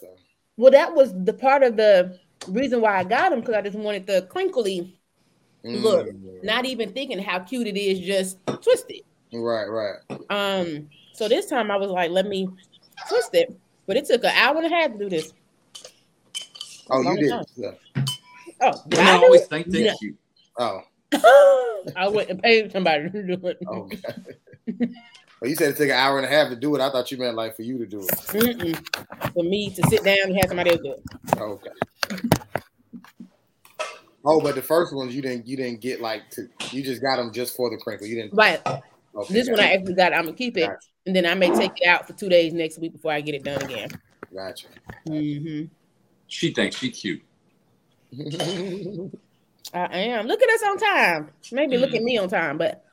that stuff. Well, that was the part of the reason why I got them because I just wanted the crinkly look, Mm. not even thinking how cute it is just twisted. Right, right. Um, so this time I was like, let me twist it, but it took an hour and a half to do this. Oh, you did. time. Yeah. Oh, did Women I always think they're Yeah. cute. Oh, I went and paid somebody to do it. okay. well, you said it took an hour and a half to do it. I thought you meant like for you to do it. Mm-mm. For me to sit down and have somebody else do it. Okay. Oh, but the first ones you didn't you didn't get like to you just got them just for the crinkle. You didn't. Right. Okay, This one I actually got. I'm gonna keep it, Gotcha. and then I may take it out for two days next week before I get it done again. Gotcha. hmm She thinks she cute. I am. Look at us on time. Maybe look at me on time, but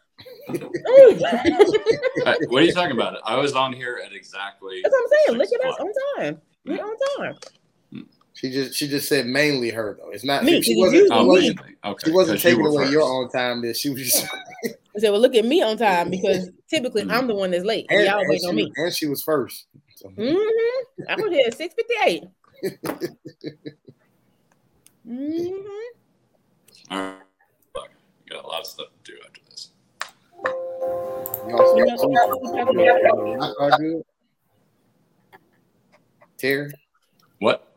what are you talking about? I was on here at exactly. That's what I'm saying. Look at us o'clock. on time. We're on time. she just she just said mainly her though. It's not Me, she wasn't Oh, wasn't. Okay. she wasn't 'cause you taking away first. your own time. That she was just I said, well, look at me on time because typically I'm the one that's late. And and, y'all and waiting she, on me. and she was first. So, Mm-hmm. I was here at 658. mm-hmm. All right. Fuck. Got a lot of stuff to do Wi-Fi good? Terry, What?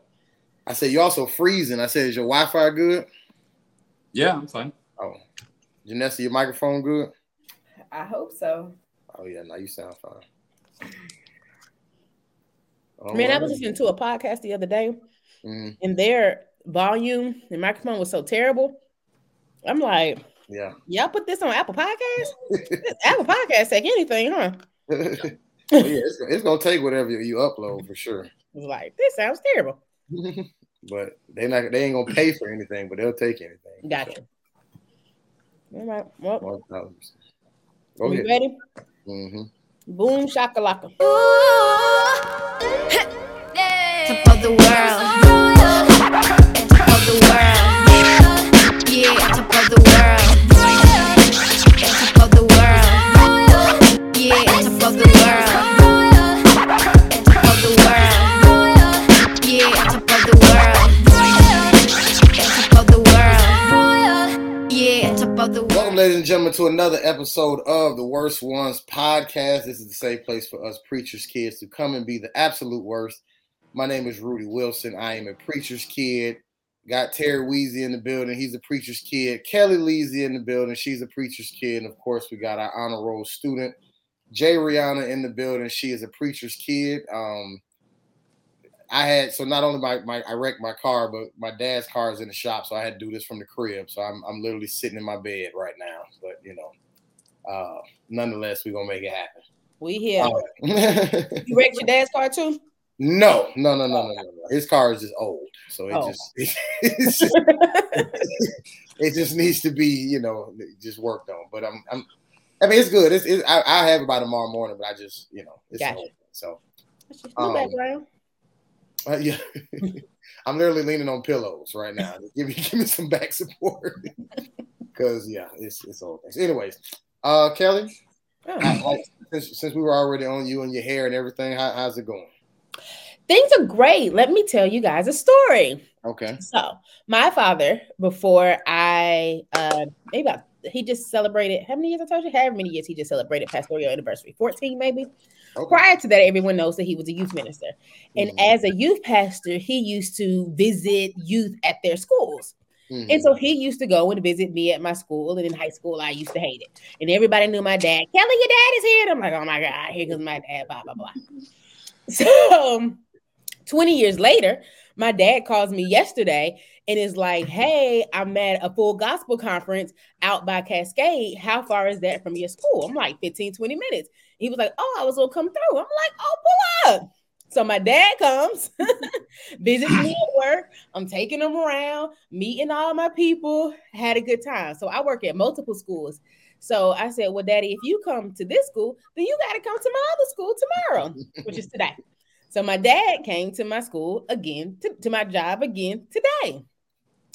I said you also freezing. I said is your Wi-Fi good? Yeah, I'm fine. Oh, Janessa, your microphone good? I hope so. Oh yeah, now you sound fine. Oh, Man, I was listening to a podcast the other day, Mhm, and their volume and microphone was so terrible. I'm like, yeah. y'all put this on Apple Podcasts? This Apple Podcasts take anything, huh? Well, yeah, it's, it's gonna take whatever you, you upload for sure. I was like, this sounds terrible. but they not they ain't gonna pay for anything, but they'll take anything. Gotcha. All right. Well, One thousand. Go we ahead. ready? hmm Boom shakalaka. Top of the world. Top of the world. Ladies and gentlemen, to another episode of the Worst Ones podcast. This is the safe place for us preachers' kids to come and be the absolute worst. My name is Rudy Wilson. I am a preacher's kid. Got Terry Weezy in the building. He's a preacher's kid. Kelly Leezy in the building. She's a preacher's kid. And of course, we got our honor roll student, Jay Rihanna, in the building. She is a preacher's kid. Um, I had so not only my, my I wrecked my car, but my dad's car is in the shop, so I had to do this from the crib. So I'm I'm literally sitting in my bed right now. But you know, uh, nonetheless, we're gonna make it happen. We here. Right. You wrecked your dad's car too? no, no, no, no, no, no, no. His car is just old, so it Oh. just it's just, it just needs to be you know just worked on. But I'm I'm I mean it's good. It's, it's I, I have it by tomorrow morning, but I just you know it's Gotcha. old. So That's just Um, background. Uh, yeah, I'm literally leaning on pillows right now. give me give me some back support because yeah, it's it's all things. Anyways, uh, Kelly, Oh. I- I- since, since we were already on you and your hair and everything, how, how's it going? Things are great. Let me tell you guys a story. Okay, So, my father, before I, uh, maybe about, he just celebrated, how many years I told you? However many years he just celebrated pastoral anniversary, 14 maybe. Okay. Prior to that, everyone knows that he was a youth minister. And Mhm. as a youth pastor, he used to visit youth at their schools. Mhm. And so he used to go and visit me at my school. And in high school, I used to hate it. And everybody knew my dad. Kelly, your dad is here. And I'm like, oh my God, here comes my dad, blah, blah, blah. So um, 20 years later, my dad calls me yesterday and is like, hey, I'm at a full gospel conference out by Cascade. How far is that from your school? I'm like, 15, 20 minutes. He was like, oh, I was to come through. I'm like, oh, pull up. So my dad comes, visits me at work. I'm taking him around, meeting all my people, had a good time. So I work at multiple schools. So I said, Well, Daddy, if you come to this school, then you got to come to my other school tomorrow, which is today. So my dad came to my school again, to, to my job again today.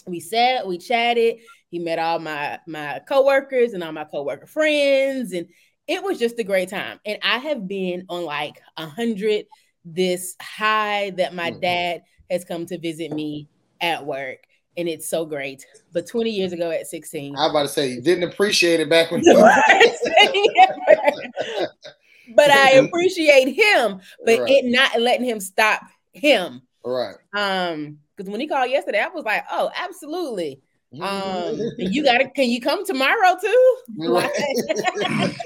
We sat, we chatted. He met all my my coworkers and all my coworker friends, and it was just a great time. And I have been on like a hundred this high that my Mhm. dad has come to visit me at work, and it's so great. But 20 years ago at 16, I was about to say you didn't appreciate it back when. but I appreciate him, but Right. it not letting him stop him. right. Um, because when he called yesterday, I was like, oh, absolutely. Um, you gotta can you come tomorrow too? Right.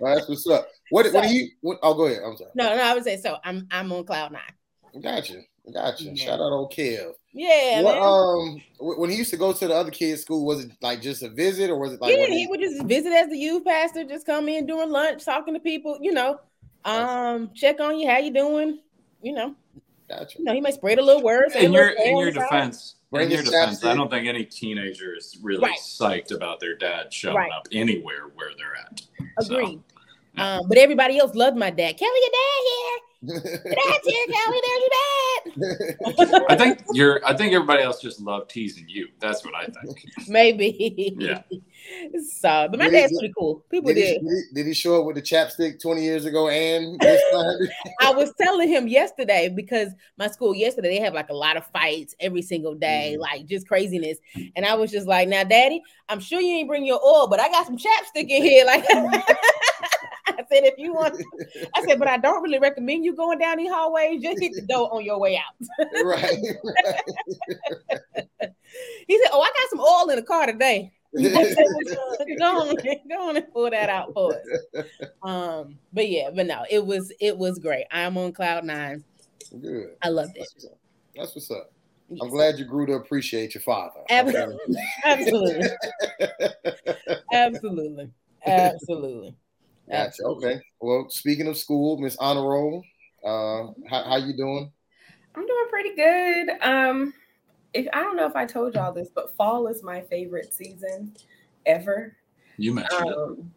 That's what's up. What? What do you? What, oh, go ahead. I'm sorry. no, no, I would say so. I'm I'm on cloud nine. Gotcha. Gotcha. Yeah. Shout out old Kev. Yeah, what, um, when he used to go to the other kids' school, was it like just a visit, or was it like? yeah, when he would just visit as the youth pastor, just come in during lunch, talking to people, you know, um, check on you, how you doing, you know, Gotcha. you know, he may spread a little word. In your in your defense, Bring in your defense, I don't think any teenager is really Right. psyched about their dad showing Right. up anywhere where they're at. So, Agreed. yeah. Um, but everybody else loved my dad. Kelly, your dad here. Dad's here, Kelly. There's your dad. I think you're. I think everybody else just loved teasing you. That's what I think. Maybe. Yeah. So, but my Did he- dad's pretty cool. People did, he, did. he, did he show up with the chapstick 20 years ago and? I was telling him yesterday because my school yesterday they have like a lot of fights every single day, Mhm. like just craziness. And I was just like, "Now, Daddy, I'm sure you ain't bring your oil, but I got some chapstick in here." Like I said, if you want, I said, but I don't really recommend you going down these hallways. Just hit the door on your way out. right. He said, "Oh, I got some oil in the car today." Go on, go on and pull that out for us. Um, but yeah, but no, it was it was great. I'm on cloud nine. Good. I love it. That's what's up. That's what's up. I'm glad you grew to appreciate your father. Absolutely. Absolutely. Absolutely. Absolutely. Gotcha. Okay. Well, speaking of school, Miss Honor Roll, uh, how, how you doing? I'm doing pretty good. Um, if I don't know if I told y'all this, but fall is my favorite season ever. You mentioned it. Um,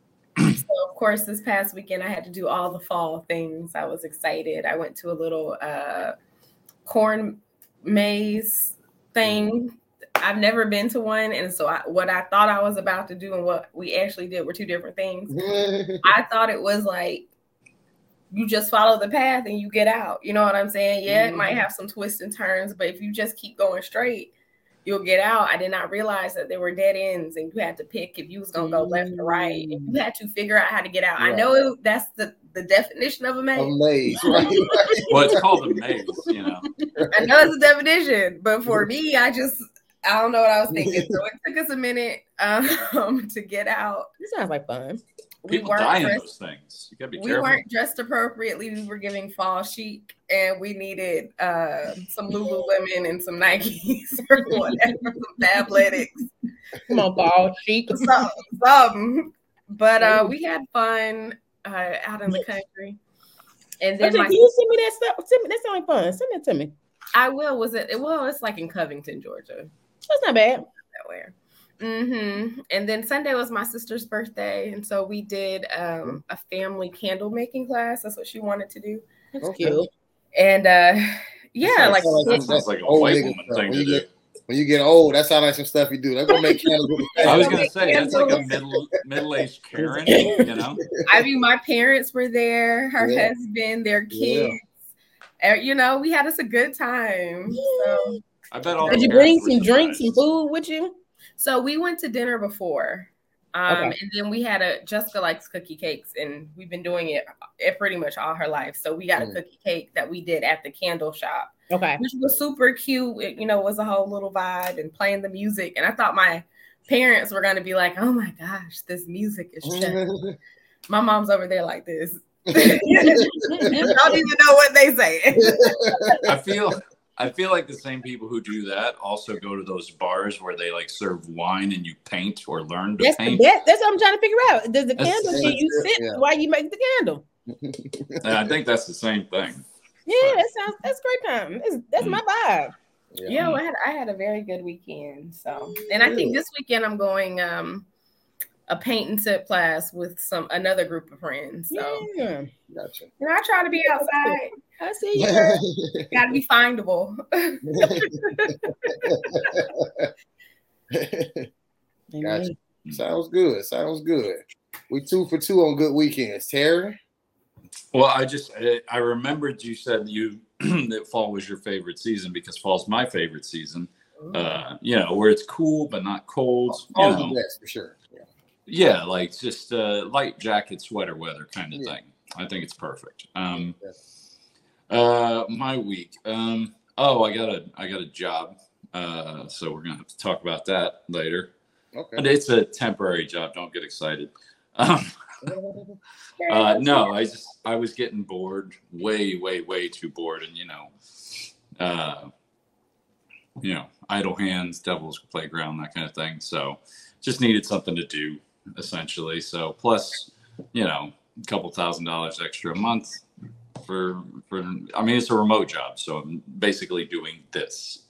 so of course, this past weekend I had to do all the fall things. I was excited. I went to a little uh, corn maze thing. I've never been to one, and so I, what I thought I was about to do and what we actually did were two different things. I thought it was like you just follow the path and you get out. You know what I'm saying? Yeah, it might Mhm. have some twists and turns, but if you just keep going straight, you'll get out. I did not realize that there were dead ends and you had to pick if you was gonna go left or right. And you had to figure out how to get out. I know it, that's the, the definition of a maze. Amazed. Right, right. Well, it's called a maze. You know. I know it's a definition, but for me, I just I don't know what I was thinking. So it took us a minute um, to get out. This sounds like fun. We People weren't die in dressed- those things. You gotta be we weren't dressed appropriately. We were giving fall chic, and we needed uh, some Lululemon and some Nikes or whatever, some Fabletics, Come on, ball cheek. something, something. But uh, we had fun uh, out in the country. And then Can my, you send me that stuff? Send me that sounds like fun. Send it to me. I will. Was it? Well, it's like in Covington, Georgia. That's not bad. that way. hmm And then Sunday was my sister's birthday, and so we did um, a family candle making class. That's what she wanted to do. That's Okay. cute. And uh, yeah, sounds like like That some- like a old white nigga woman thing When to you do. get when you get old, that sounds like some stuff you do. They're gonna make candles I was gonna say that's like a middle middle aged Karen. You know. I mean, my parents were there, her Yeah. husband, their Yeah. kids. Uh, You know, we had us a good time. So, I bet all. Did the you bring some drinks, and food with you? So we went to dinner before. Um, Okay. and then we had a Jessica likes cookie cakes, and we've been doing it, it pretty much all her life. So we got Mm. a cookie cake that we did at the candle shop. Okay. which was super cute. It, you know, was a whole little vibe and playing the music. And I thought my parents were gonna be like, "Oh my gosh, this music is." Just... my mom's over there like this. I don't even know what they say. I feel. I feel like the same people who do that also go to those bars where they like serve wine and you paint or learn to That's the paint. best. That's what I'm trying to figure out. Does the That's- candle can you sit yeah. while you make the candle? And I think that's the same thing. Yeah, that sounds that's great time. That's, that's my vibe. yeah, I had I had a very good weekend. So, and I think this weekend I'm going um a paint and sip class with some another group of friends. So, Yeah, Gotcha. you know, I try to be outside. I see you. Got to be findable. Gotcha. Sounds good. Sounds good. We two for two on good weekends. Terry, Well, I just I, I remembered you said you that fall was your favorite season because fall's my favorite season. Uh, you know, where it's cool but not cold. You All know, the best for sure. Yeah. like just uh, light jacket, sweater weather kind of Yeah. thing. I think it's perfect. Um, uh, my week. Um, oh, I got a I got a job. Uh, so we're gonna have to talk about that later. Okay. And it's a temporary job. Don't get excited. Um, uh, no, I just I was getting bored, way, way, way too bored, and you know, uh, you know, idle hands, devil's playground, that kind of thing. So, just needed something to do, essentially. So, plus, you know, a couple thousand dollars extra a month for for. I mean, it's a remote job, so I'm basically doing this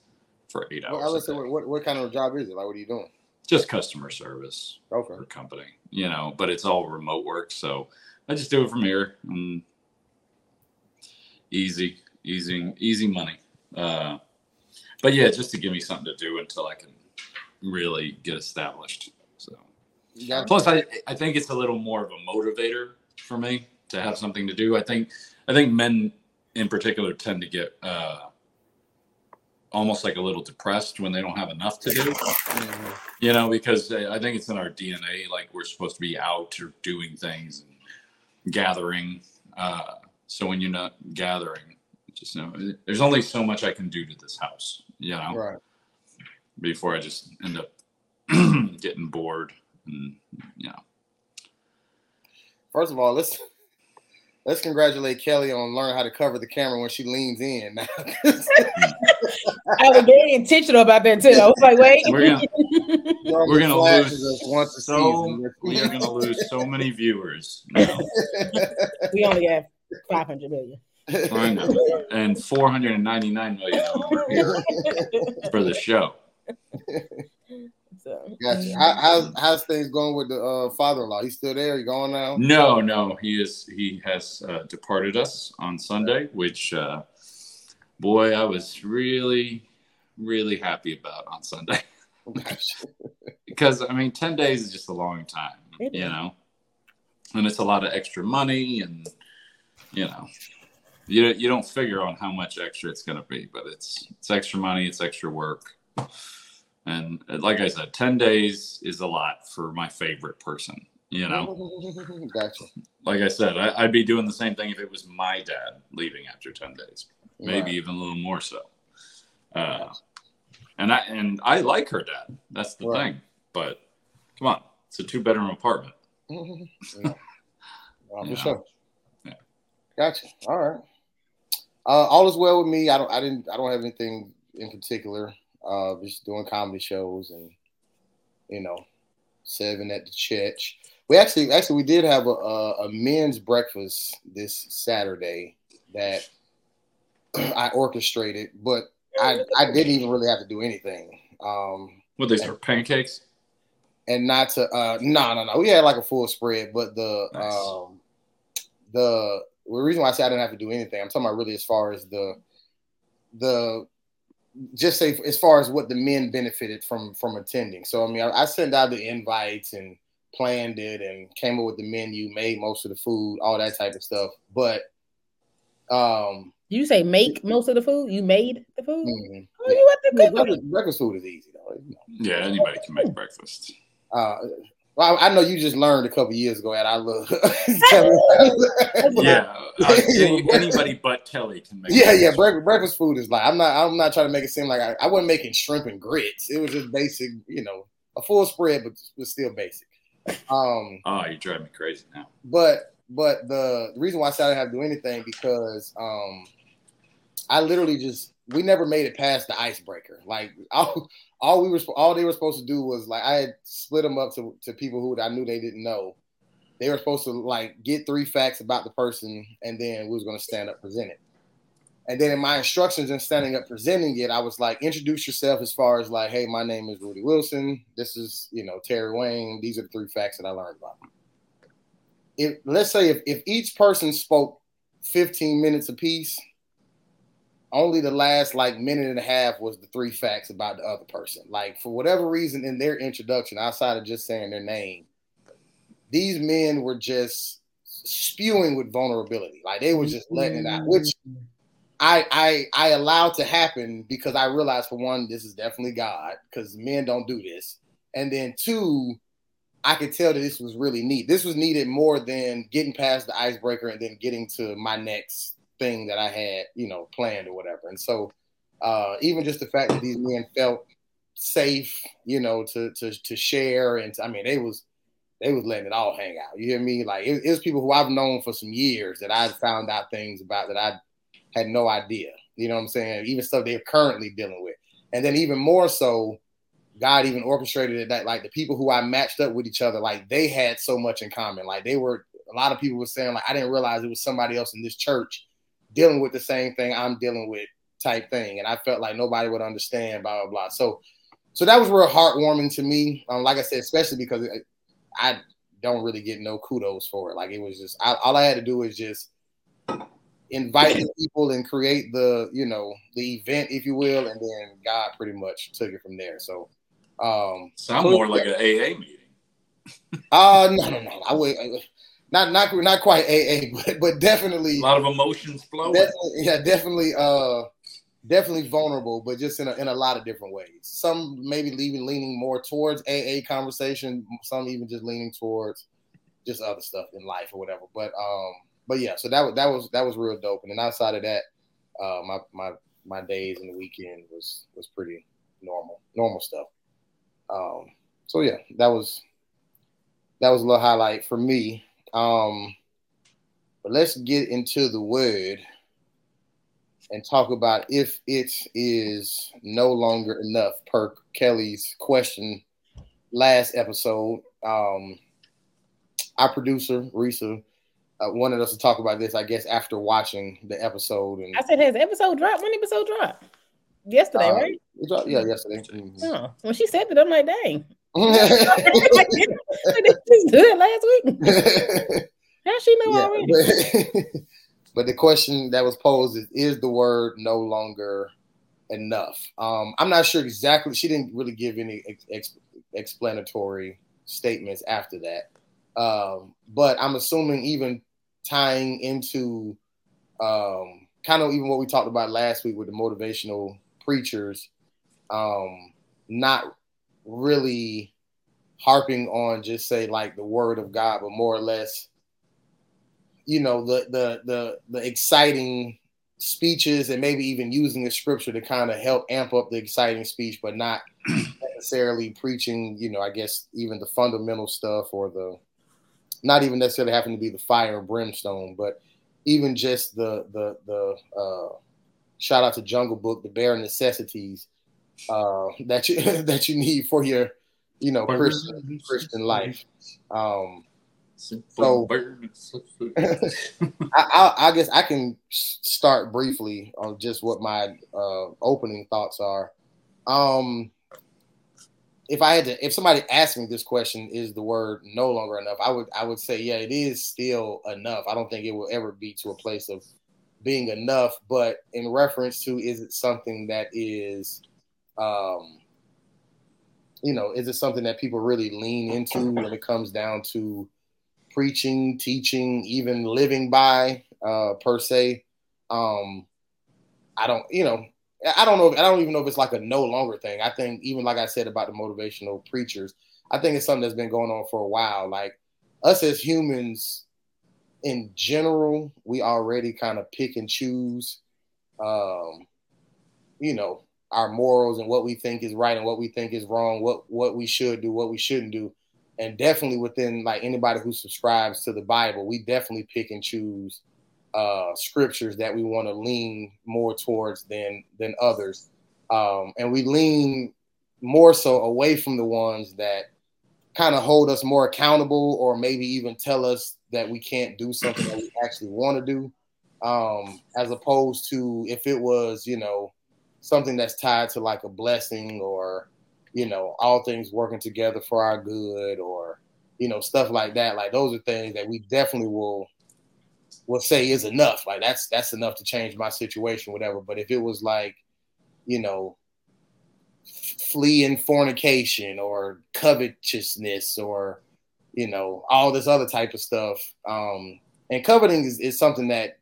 for eight Well, I hours. saying, day. what, what kind of job is it? Like, what are you doing? Just customer service Okay. for company, you know, but it's all remote work. So I just do it from here and easy, easy, easy money. Uh, but yeah, just to give me something to do until I can really get established. Plus I, I think it's a little more of a motivator for me to have something to do. I think, I think men in particular tend to get, uh, almost like a little depressed when they don't have enough to do Mhm. you know because i I think it's in our dna like we're supposed to be out or doing things and gathering uh, so when you're not gathering just know there's only so much i can do to this house you know Right. before i just end up getting bored and you know First of all, let's let's congratulate Kelly on learning how to cover the camera when she leans in. I was very intentional about that too. I was like, wait. we're gonna We're gonna lose once so we are gonna lose so many viewers now. we only have 500 million. I know. and 499 million for the show So, Gotcha. How, how's how's things going with the uh, father-in-law? He's still there? He going now? No, no, he is. He has uh, departed us on Sunday, which, uh, boy, I was really, really happy about on Sunday because I mean, ten days is just a long time, It you is. know, and it's a lot of extra money, and you know, you you don't figure on how much extra it's going to be, but it's it's extra money, it's extra work. And uh, like I said, 10 days is a lot for my favorite person, you know? Gotcha. like I said, I, I'd be doing the same thing if it was my dad leaving after ten days, maybe even a little more so. Uh, and I and I like her dad. That's the Right. thing. But come on, it's a two bedroom apartment. yeah. For Yeah. sure. Yeah. Gotcha. All right. Uh, all is well with me. I don't. I didn't. I don't have anything in particular. Uh, just doing comedy shows and you know, seven at the church. We actually, actually, we did have a, a, a men's breakfast this Saturday that I orchestrated, but I I didn't even really have to do anything. Um, What they for pancakes? and not to uh no no no we had like a full spread but the Nice. um the the reason why i say i didn't have to do anything i'm talking about really as far as the the just say as far as what the men benefited from from attending so i mean i, I sent out the invites and planned it and came up with the menu made most of the food all that type of stuff but um you say make most of the food? You made the food? mm, Oh, you have to cook breakfast, breakfast food is easy though you know. Yeah, anybody can make breakfast. Uh, well, I I know you just learned a couple years ago, and I love. Yeah, uh, anybody but Kelly can make. yeah, yeah. breakfast. Breakfast, breakfast food is like I'm not. I'm not trying to make it seem like I, I wasn't making shrimp and grits. It was just basic, you know, a full spread, but but still basic. Um, Oh, you drive me crazy now. but but the, the reason why I said I didn't have to do anything because um, I literally just we never made it past the icebreaker. Like all, all we were all they were supposed to do was like I had split them up to to people who I knew they didn't know. They were supposed to like get three facts about the person, and then we was to stand up present it. And then in my instructions in standing up presenting it, I was like, introduce yourself as far as like, hey, my name is Rudy Wilson. This is you know Terry Wayne. These are the three facts that I learned about. If let's say if, if each person spoke 15 minutes apiece, only the last like minute and a half was the three facts about the other person. Like for whatever reason in their introduction, outside of just saying their name, these men were just spewing with vulnerability. Like they were just letting it out, which I I I allowed to happen because I realized for one, this is definitely God because men don't do this, and then two, I could tell that this was really neat. This was needed more than getting past the icebreaker and then getting to my next thing that I had, you know, planned or whatever. And so, uh, even just the fact that these men felt safe, you know, to to to share, and I mean, they was they was letting it all hang out. You hear me? Like it, it was people who I've known for some years that I found out things about that I had no idea. You know what I'm saying? Even stuff they're currently dealing with, and then even more so God even orchestrated it that like the people who I matched up with each other, like they had so much in common. Like they were a lot of people were saying, like, I didn't realize it was somebody else in this church dealing with the same thing I'm dealing with type thing. And I felt like nobody would understand, blah, blah, blah. So so that was real heartwarming to me. Um, like I said, especially because I don't really get no kudos for it. Like it was just I, all I had to do was just invite people and create the you know the event, if you will, and then God pretty much took it from there. So um, Sound more like an AA meeting. Uh no no no. I would not not not quite AA, but but definitely A lot of emotions flowing. definitely yeah, definitely uh definitely vulnerable, but just in a, in a lot of different ways. Some maybe leaving leaning more towards AA conversation, some even just leaning towards just other stuff in life or whatever. But um but yeah, so that was that was that was real dope. And then outside of that, uh my my my days and the weekend was was pretty normal, normal stuff. Um, so yeah, that was that was a little highlight for me. Um, but let's get into the word and talk about if it is no longer enough per Kelly's question last episode. Um, our producer Risa uh, wanted us to talk about this, I guess, after watching the episode. And I said, has episode dropped? When episode dropped? Yesterday, Uh, right? dropped- yeah, yesterday. Mhm. Oh, when she said that, I'm like, dang. It last week. How she know Yeah, already? but, but the question that was posed is is the word no longer enough um i'm not sure exactly she didn't really give any ex- explanatory statements after that um but i'm assuming even tying into um kind of even what we talked about last week with the motivational preachers um not really harping on just say like the word of god but more or less you know the the the the exciting speeches and maybe even using the scripture to kind of help amp up the exciting speech but not necessarily preaching you know i guess even the fundamental stuff or the not even necessarily having to be the fire and brimstone but even just the the the uh shout out to jungle book the bare necessities uh that you that you need for your you know christian christian life um So- I, I, I guess I can start briefly on just what my uh, opening thoughts are. Um, if I had to, if somebody asked me this question, is the word no longer enough? I would, I would say, yeah, it is still enough. I don't think it will ever be to a place of being enough. But in reference to, is it something that is, um, you know, is it something that people really lean into when it comes down to preaching, teaching, even living by uh, per se. Um, I don't, you know, I don't know. If, I don't even know if it's like a no longer thing. I think even like I said about the motivational preachers, I think it's something that's been going on for a while. Like us as humans in general, we already kind of pick and choose, um, you know, our morals and what we think is right and what we think is wrong, what what we should do, what we shouldn't do. And definitely within like anybody who subscribes to the Bible, we definitely pick and choose uh, scriptures that we want to lean more towards than than others, um, and we lean more so away from the ones that kind of hold us more accountable, or maybe even tell us that we can't do something that we actually want to do, um, as opposed to if it was you know something that's tied to like a blessing or you know, all things working together for our good or, you know, stuff like that. Like those are things that we definitely will will say is enough. Like that's that's enough to change my situation, whatever. But if it was like, you know, fleeing fornication or covetousness or, you know, all this other type of stuff, um, And coveting is, is something that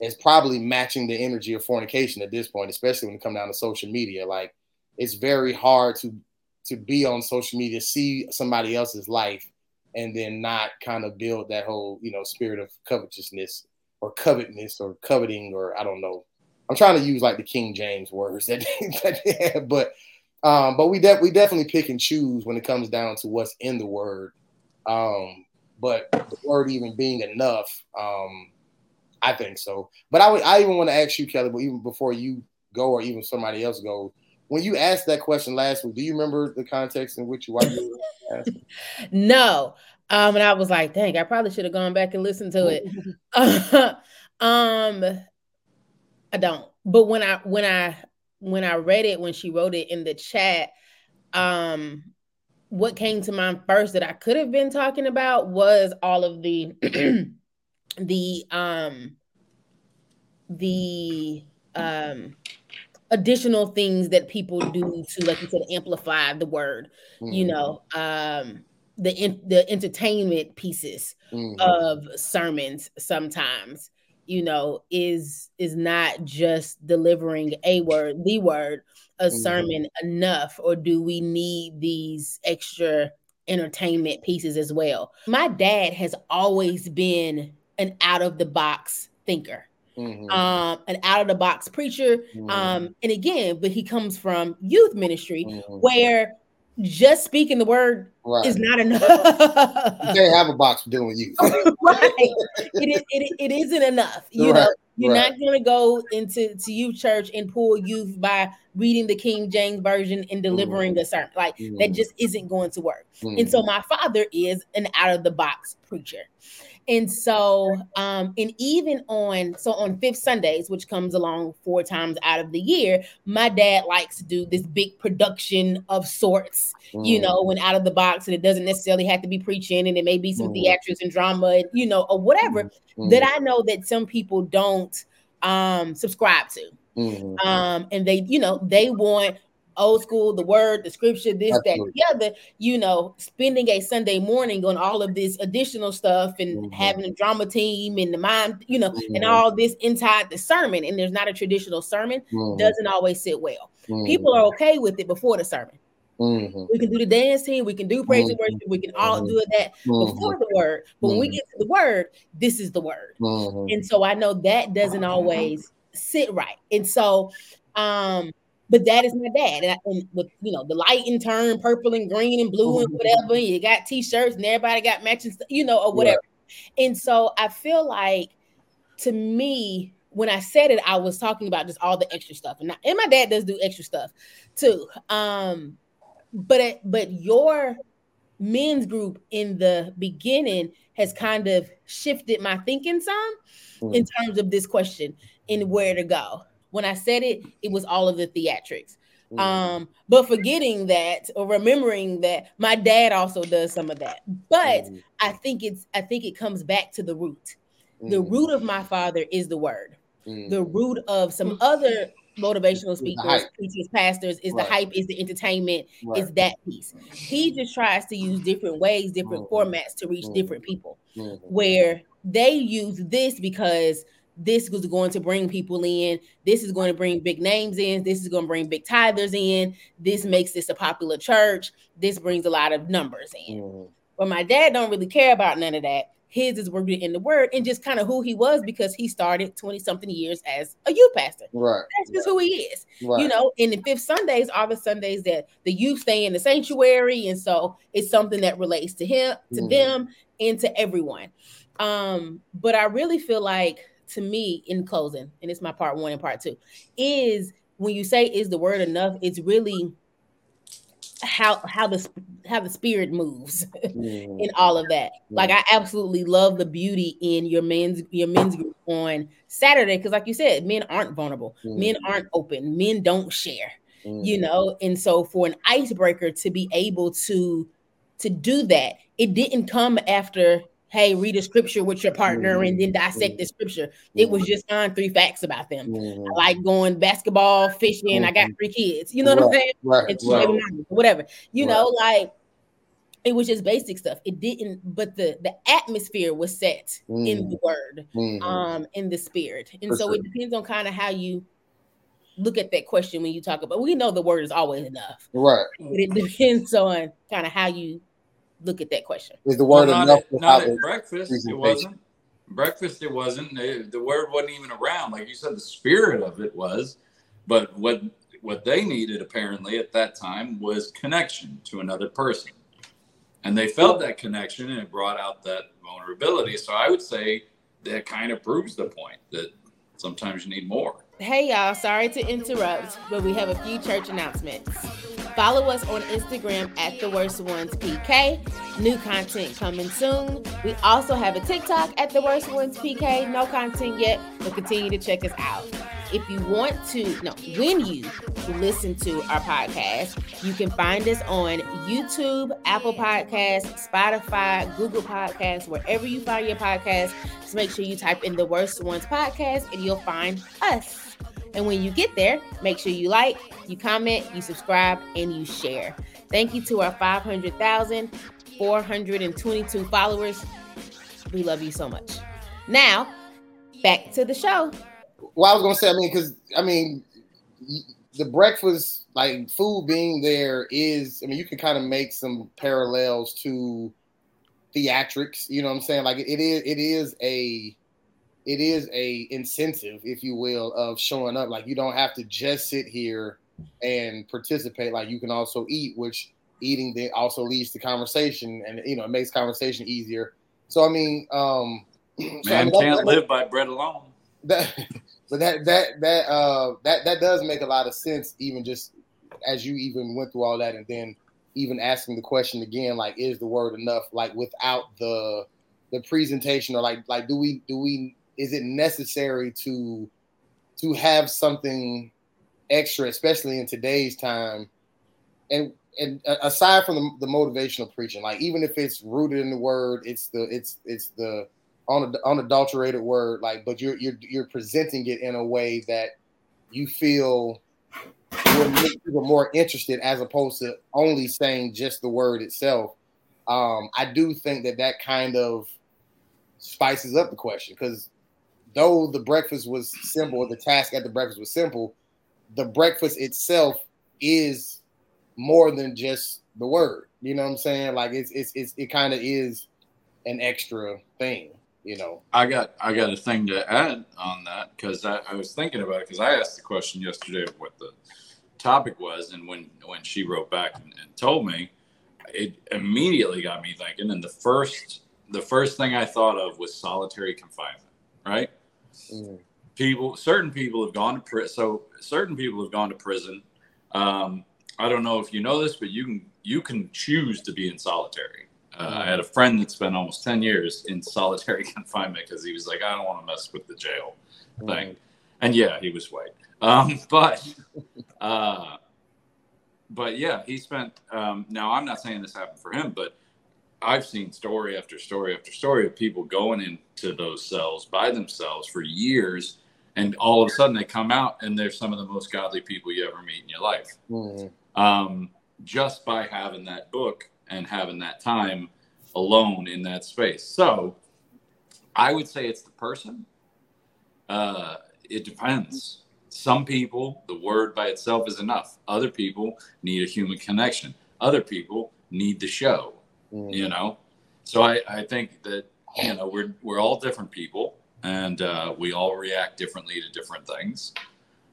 is probably matching the energy of fornication at this point, especially when it come down to social media. Like it's very hard to to be on social media, see somebody else's life, and then not kind of build that whole, you know, spirit of covetousness or covetousness or coveting or I don't know. I'm trying to use like the King James words that, that they have, but um, but we de- we definitely pick and choose when it comes down to what's in the word. Um, but the word even being enough, um, I think so. But I would I even want to ask you, Kelly, but even before you go or even somebody else go, when you asked that question last week, do you remember the context in which you you? No. Um, and I was like, dang, I probably should have gone back and listened to it. um, I don't. But when I when I when I read it, when she wrote it in the chat, um, what came to mind first that I could have been talking about was all of the the um the um additional things that people do to like you said amplify the word mm-hmm. you know um the in, the entertainment pieces mm-hmm. of sermons sometimes you know is is not just delivering a word the word a mm-hmm. sermon enough or do we need these extra entertainment pieces as well my dad has always been an out of the box thinker Mm-hmm. um, an out of the box preacher. Mm-hmm. Um, and again, but he comes from youth ministry mm-hmm. where just speaking the word right. is not enough. you can't have a box for doing you. right. It, is, it, it isn't enough. You right. know, you're right. not going to go into to youth church and pull youth by reading the King James version and delivering mm. a sermon. Like mm. that just isn't going to work. Mm. And so my father is an out of the box preacher. And so, um, and even on so on fifth Sundays, which comes along four times out of the year, my dad likes to do this big production of sorts, mm. you know, when out of the box, and it doesn't necessarily have to be preaching, and it may be some mm. theatrics and drama, you know, or whatever mm. that I know that some people don't um subscribe to. Mm-hmm. Um, and they, you know, they want old school, the word, the scripture, this, Absolutely. that, the other, you know, spending a Sunday morning on all of this additional stuff and mm-hmm. having a drama team and the mind, you know, mm-hmm. and all this inside the sermon. And there's not a traditional sermon, mm-hmm. doesn't always sit well. People are mm-hmm. okay with it before the sermon. Mm-hmm. We can do the dance team, we can do praise and worship, we can all mm-hmm. do that before the word. But when we get to the word, this is the word. And so I know that doesn't always sit right. And so um but that is my dad. And, I, and, with you know the light and turn purple and green and blue and mm-hmm. whatever, you got t-shirts and everybody got matching, you know, or whatever. Yeah. And so I feel like to me, when I said it, I was talking about just all the extra stuff. And, I, and my dad does do extra stuff too. Um, but it, but your men's group in the beginning has kind of shifted my thinking some mm. in terms of this question and where to go when I said it, it was all of the theatrics. Mm. Um, but forgetting that or remembering that my dad also does some of that. But mm. I think it's I think it comes back to the root. Mm. The root of my father is the word. Mm. The root of some other motivational speakers, preachers, pastors is right. the hype, is the entertainment, right. is that piece. He just tries to use different ways, different mm-hmm. formats to reach different people. Where they use this because this is going to bring people in. This is going to bring big names in. This is going to bring big tithers in. This makes this a popular church. This brings a lot of numbers in. Mm-hmm. But my dad don't really care about none of that. His is rooted in the word and just kind of who he was because he started 20 something years as a youth pastor. Right. That's just right. who he is. Right. You know, and the fifth Sundays are the Sundays that the youth stay in the sanctuary. And so it's something that relates to him, to mm-hmm. them, and to everyone. Um, but I really feel like to me in closing, and it's my part one and part two, is when you say is the word enough, it's really how how the how the spirit moves mm. in all of that. Mm. Like I absolutely love the beauty in your men's your men's group on Saturday because, like you said, men aren't vulnerable, mm. men aren't open, men don't share. You mm. know, and so for an icebreaker to be able to to do that, it didn't come after hey, read a scripture with your partner mm-hmm. and then dissect mm-hmm. the scripture. It was mm-hmm. just on three facts about them. Mm-hmm. I like going basketball, fishing. I got mm-hmm. three kids. You know what I'm saying? Right, right. whatever. You know, like It was just basic stuff. It didn't, but the the atmosphere was set in the word, Mhm. um, in the spirit, and For so sure. it depends on kind of how you look at that question when you talk about. We know the word is always enough, right. but it depends on kind of how you look at that question. Is the Well, word not enough at, not at breakfast. It wasn't. Breakfast, it wasn't. They- the word wasn't even around. Like you said, the spirit of it was. But what what they needed apparently at that time was connection to another person, and they felt that connection, and it brought out that vulnerability. So I would say that kind of proves the point that sometimes you need more. Hey y'all, sorry to interrupt, but we have a few church announcements. Follow us on Instagram at the worst ones PK. New content coming soon. We also have a TikTok at the worst ones PK. No content yet, but continue to check us out. If you want to, no, when you listen to our podcast, you can find us on YouTube, Apple Podcasts, Spotify, Google Podcasts, wherever you find your podcast. Just make sure you type in the worst ones podcast and you'll find us. And when you get there, make sure you like, you comment, you subscribe, and you share. Thank you to our 500,422 followers. We love you so much. Now, back to the show. Well, I was gonna say, I mean, because I mean, the breakfast, like food being there, is. I mean, you can kind of make some parallels to theatrics. You know what I'm saying? Like it is. It is a. It is a incentive, if you will, of showing up. Like you don't have to just sit here and participate. Like you can also eat, which eating then also leads to conversation, and you know it makes conversation easier. So I mean, um, so, I Man mean, can't that- live by bread alone. that but that that that uh that that does make a lot of sense even just as you even went through all that and then even asking the question again like is the word enough like without the the presentation or like like do we do we is it necessary to to have something extra especially in today's time? And and aside from the, the motivational preaching like even if it's rooted in the word it's the it's it's the a, unadulterated word like but you're you're you're presenting it in a way that you feel will make people more interested as opposed to only saying just the word itself. Um i do think that that kind of spices up the question because though the breakfast was simple the task at the breakfast was simple the breakfast itself is more than just the word you know what i'm saying like it's it's, it's it kind of is an extra thing you know I got I got a thing to add on that because I, I was thinking about it because I asked the question yesterday of what the topic was, and when when she wrote back and, and told me, it immediately got me thinking. And the first the first thing I thought of was solitary confinement. Right? Mm. People, certain people have gone to prison. So certain people have gone to prison. Um, I don't know if you know this, but you can you can choose to be in solitary. Uh, I had a friend that spent almost 10 years in solitary confinement because he was like, I don't want to mess with the jail thing. And yeah, he was white. Um, but, uh, but yeah, he spent, um, now I'm not saying this happened for him, but I've seen story after story after story of people going into those cells by themselves for years. And all of a sudden they come out and they're some of the most godly people you ever meet in your life Mm. um, just by having that book and having that time alone in that space. So I would say it's the person. Uh, it depends. Some people, the word by itself is enough. Other people need a human connection. Other people need the show, Mm. you know? So I, I think that, you know, we're, we're all different people and uh, we all react differently to different things.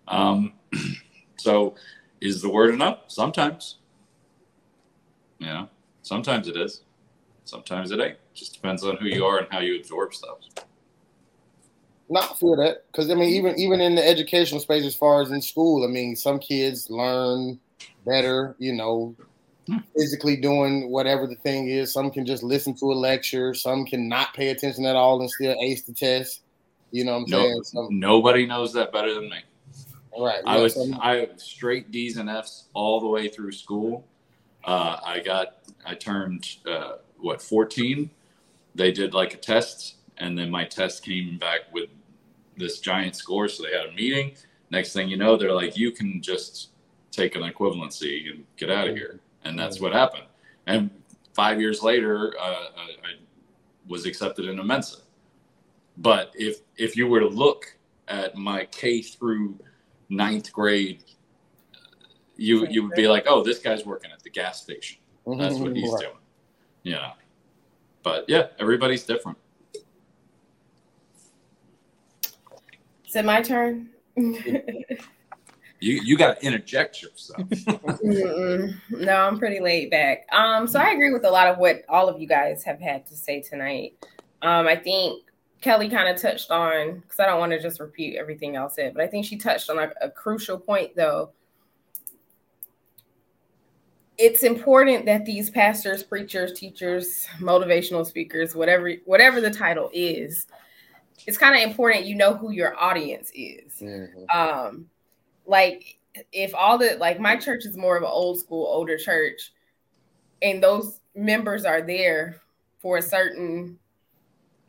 Um, so is the word enough? Sometimes. You know, sometimes it is. Sometimes it ain't. Just depends on who you are and how you absorb stuff. Not feel that because I mean, even even in the educational space, as far as in school, I mean, some kids learn better, you know. Physically doing whatever the thing is. Some can just listen to a lecture. Some can not pay attention at all and still ace the test. You know what I'm saying? Nobody knows that better than me. right. I was I straight D's and F's all the way through school. Uh, I got I turned uh, what 14. They did like a test, and then my test came back with this giant score. So they had a meeting. Next thing you know, they're like, "You can just take an equivalency and get out of here." And that's what happened. And five years later, uh, I, I was accepted into Mensa. But if if you were to look at my K through ninth grade, you you would be like, oh, this guy's working at the gas station. Mm-hmm, that's what mm-hmm, he's Right. doing. Yeah. But yeah, everybody's different. Is it my turn? You you got to interject yourself. No, I'm pretty laid back. Um, so I agree with a lot of what all of you guys have had to say tonight. Um, I think Kelly kind of touched on because I don't want to just repeat everything else said, but I think she touched on a, a crucial point though. It's important that these pastors, preachers, teachers, motivational speakers, whatever whatever the title is, it's kind of important you know who your audience is Mhm. um like if all the like my church is more of an old school older church and those members are there for a certain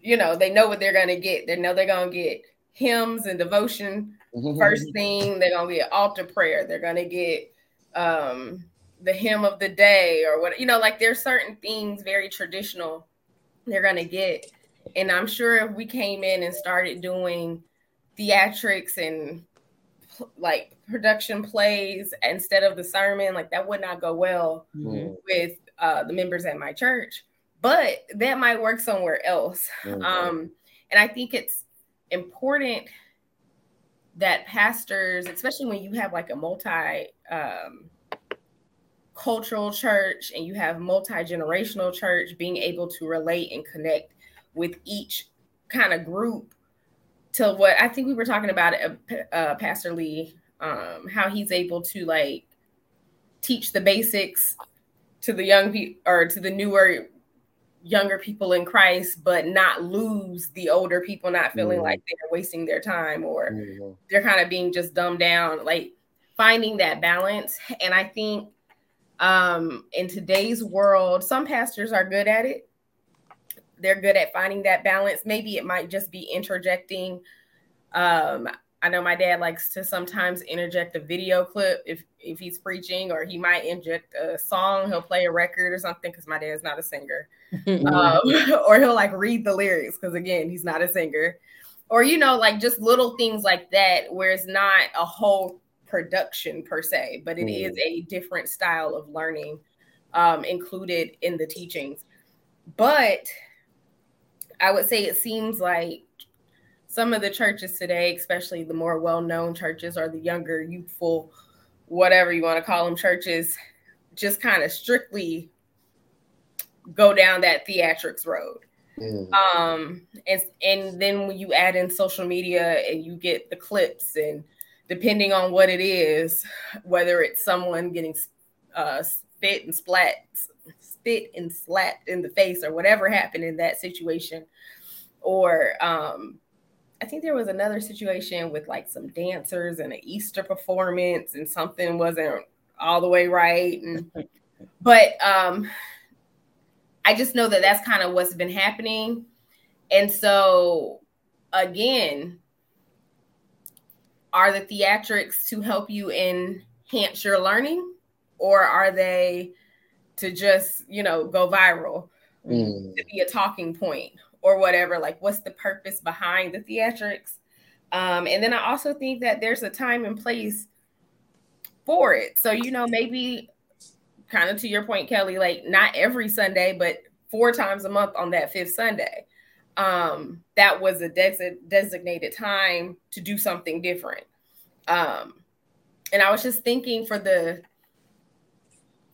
you know they know what they're gonna get. They know they're gonna get hymns and devotion Mm-hmm. first thing. They're gonna get altar prayer. They're gonna get um the hymn of the day or what you know like there's certain things very traditional they're gonna get. And i'm sure if we came in and started doing theatrics and like production plays instead of the sermon like that would not go well Mhm. with uh the members at my church but that might work somewhere else Mhm. um and i think it's important that pastors especially when you have like a multi um cultural church and you have multi-generational church being able to relate and connect with each kind of group to what i think we were talking about uh, uh, pastor lee um how he's able to like teach the basics to the young people or to the newer younger people in Christ, but not lose the older people, not feeling Mhm. like they're wasting their time or Mhm. they're kind of being just dumbed down, like finding that balance. And I think um, in today's world, some pastors are good at it. They're good at finding that balance. Maybe it might just be interjecting. Um, I know my dad likes to sometimes interject a video clip if if he's preaching, or he might inject a song. He'll play a record or something because my dad's not a singer um, or he'll like read the lyrics because again he's not a singer or you know like just little things like that where it's not a whole production per se but it is a different style of learning um, included in the teachings but i would say it seems like some of the churches today especially the more well-known churches or the younger youthful whatever you want to call them churches just kind of strictly go down that theatrics road. Mhm. Um, and and then when you add in social media and you get the clips, and depending on what it is, whether it's someone getting uh, spit and splat, spit and slapped in the face, or whatever happened in that situation, or um, I think there was another situation with like some dancers and an Easter performance, and something wasn't all the way right, and but um I just know that that's kind of what's been happening. And so, again, are the theatrics to help you enhance your learning, or are they to just, you know, go viral, Mhm. to be a talking point, or whatever? Like, what's the purpose behind the theatrics? Um, and then I also think that there's a time and place for it. So, you know, maybe kind of to your point, Kelly, like not every Sunday, but four times a month on that fifth Sunday. Um, that was a des- designated time to do something different. Um, and I was just thinking for the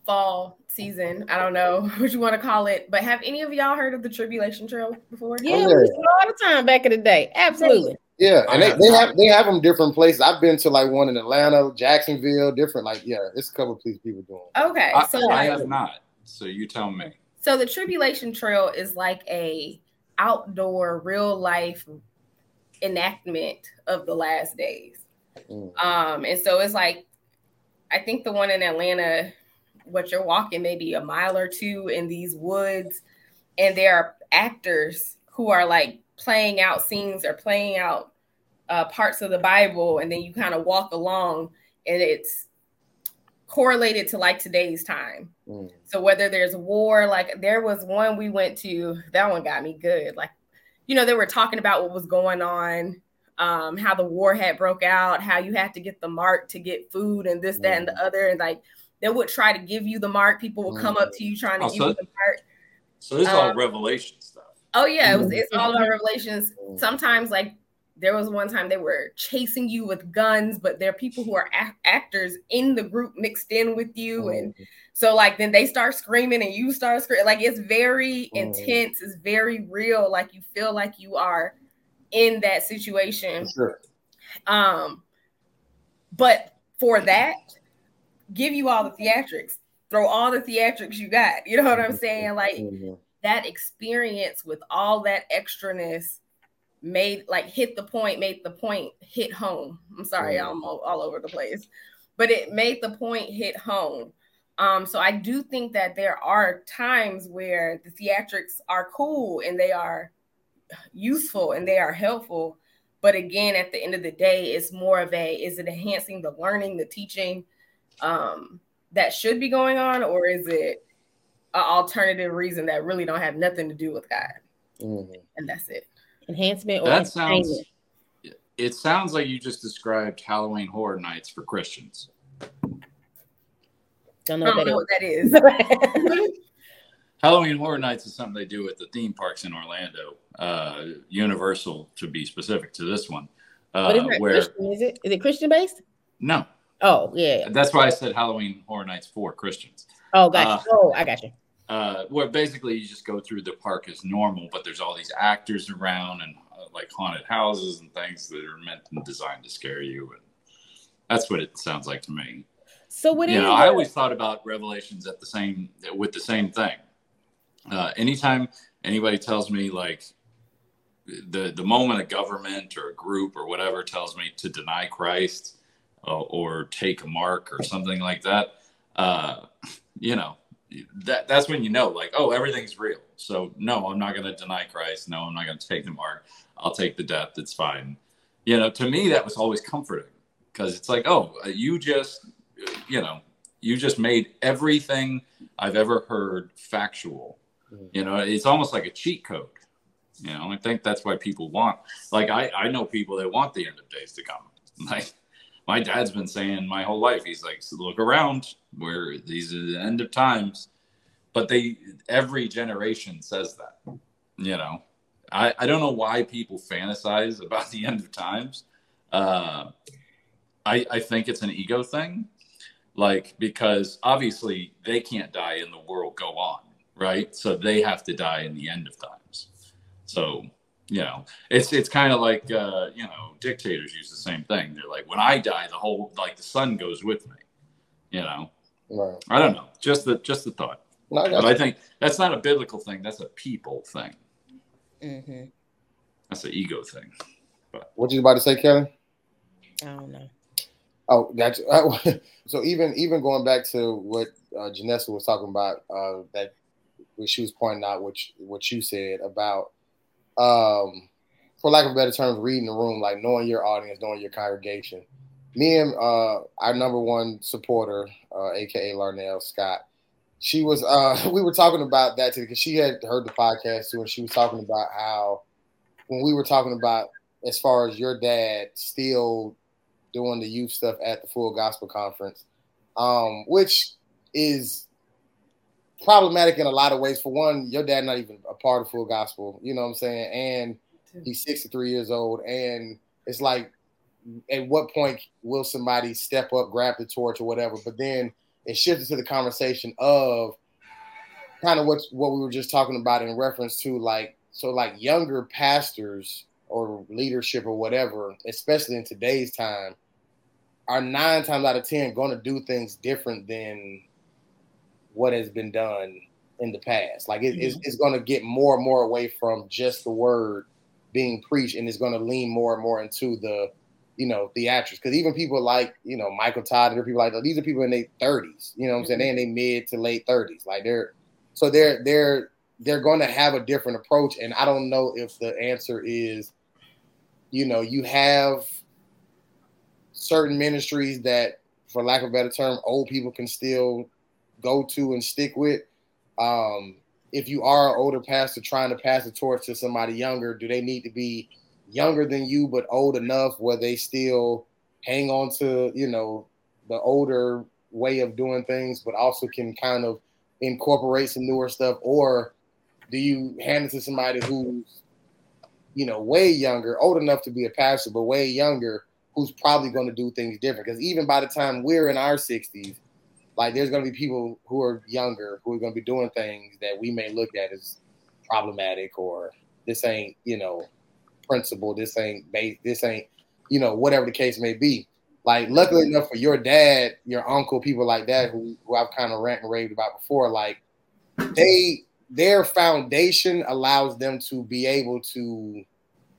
fall season, I don't know what you want to call it, but have any of y'all heard of the Tribulation Trail before? Yeah, Oh, we yeah. used to all the time back in the day. Absolutely. Yeah, and they, have they have they have them different places. I've been to like one in Atlanta, Jacksonville, different like yeah, it's a couple of places people doing. Okay, I, so I like, have not. So you tell me. So the Tribulation Trail is like a outdoor real life enactment of the last days. Mm. Um, and so it's like I think the one in Atlanta, what you're walking maybe a mile or two in these woods, and there are actors who are like playing out scenes or playing out uh, parts of the Bible, and then you kind of walk along, and it's correlated to like today's time. Mm. So whether there's war, like there was one we went to, that one got me good. Like, you know, they were talking about what was going on, um, how the war had broke out, how you had to get the mark to get food and this, that, and the other. And like they would try to give you the mark. People would come up to you trying to Oh, give so- you the mark. So this is all Um, revelation stuff. Oh yeah, it was, it's all about revelations. Sometimes like there was one time they were chasing you with guns, but there are people who are ac- actors in the group mixed in with you, and so like then they start screaming and you start screaming. Like it's very Mhm. intense. It's very real. Like you feel like you are in that situation. For sure. Um, but for that, give you all the theatrics. Throw all the theatrics you got. You know what I'm saying? Like that experience with all that extraness made like hit the point, made the point hit home. I'm sorry. I'm all, all over the place, but it made the point hit home. Um, so I do think that there are times where the theatrics are cool and they are useful and they are helpful. But again, at the end of the day, it's more of a is it enhancing the learning, the teaching um, that should be going on, or is it an alternative reason that really don't have nothing to do with God? Mhm. And that's it. Enhancement or That sounds. It sounds like you just described Halloween Horror Nights for Christians. Don't I know don't know what what that is. that is. Halloween Horror Nights is something they do at the theme parks in Orlando, uh, Universal to be specific to this one. Uh, What is that where Christian? Is it is it Christian based? no, Oh yeah. that's why I said Halloween Horror Nights for Christians. Oh gotcha. Uh, oh, I got you. uh, where basically you just go through the park as normal, but there's all these actors around and uh, like haunted houses and things that are meant and designed to scare you, and that's what it sounds like to me. So what you know? I always thought about Revelations at the same with the same thing. Uh, anytime anybody tells me like the the moment a government or a group or whatever tells me to deny Christ or take a mark or something like that, uh, you know, that that's when you know like oh everything's real. So no, I'm not going to deny Christ. No, I'm not going to take the mark. I'll take the death. It's fine. You know, to me that was always comforting because it's like oh you just you know you just made everything I've ever heard factual. Mhm. You know, it's almost like a cheat code. You know, I think that's why people want. Like I, I know people that want the end of days to come. Like my dad's been saying my whole life. He's like, look around, where these are the end of times. But they, every generation says that. You know, I, I don't know why people fantasize about the end of times. Uh, I, I think it's an ego thing like because obviously they can't die and the world go on right so they have to die in the end of times so you know it's it's kind of like uh you know dictators use the same thing they're like when i die the whole like the sun goes with me you know Right. i don't know just the just the thought No, I but you. i think that's not a biblical thing that's a people thing hmm that's an ego thing What you about to say, Kelly? I don't know. Oh, that's so. Even even going back to what uh, Janessa was talking about, uh, that when she was pointing out what you, what you said about, um, for lack of a better term, reading the room, like knowing your audience, knowing your congregation. Me and uh, our number one supporter, uh, aka Larnell Scott, she was. Uh, we were talking about that too because she had heard the podcast too, and she was talking about how when we were talking about as far as your dad still doing the youth stuff at the Full Gospel Conference, um, which is problematic in a lot of ways. For one, your dad not even a part of Full Gospel, you know what I'm saying? And he's 63 years old, and it's like, at what point will somebody step up, grab the torch, or whatever? But then it shifted to the conversation of kind of what what we were just talking about in reference to like so like younger pastors or leadership or whatever, especially in today's time, are nine times out of ten going to do things different than what has been done in the past. Like it, it's, it's going to get more and more away from just the word being preached, and it's going to lean more and more into the, you know, theatrics. Because even people like you know Michael Todd and people like that, these are people in their thirties. You know what I'm saying? They in their mid to late thirties. Like they're so they're they're they're going to have a different approach, and I don't know if the answer is, you know, you have certain ministries that for lack of a better term, old people can still go to and stick with. Um, if you are an older pastor trying to pass the torch to somebody younger, do they need to be younger than you but old enough where they still hang on to you know the older way of doing things, but also can kind of incorporate some newer stuff, or do you hand it to somebody who's you know way younger, old enough to be a pastor, but way younger, who's probably going to do things different? Because even by the time we're in our 60s, like there's going to be people who are younger who are going to be doing things that we may look at as problematic or this ain't you know principle this ain't base this ain't you know whatever the case may be. Like luckily enough for your dad your uncle people like that who, who i've kind of rant and raved about before like they their foundation allows them to be able to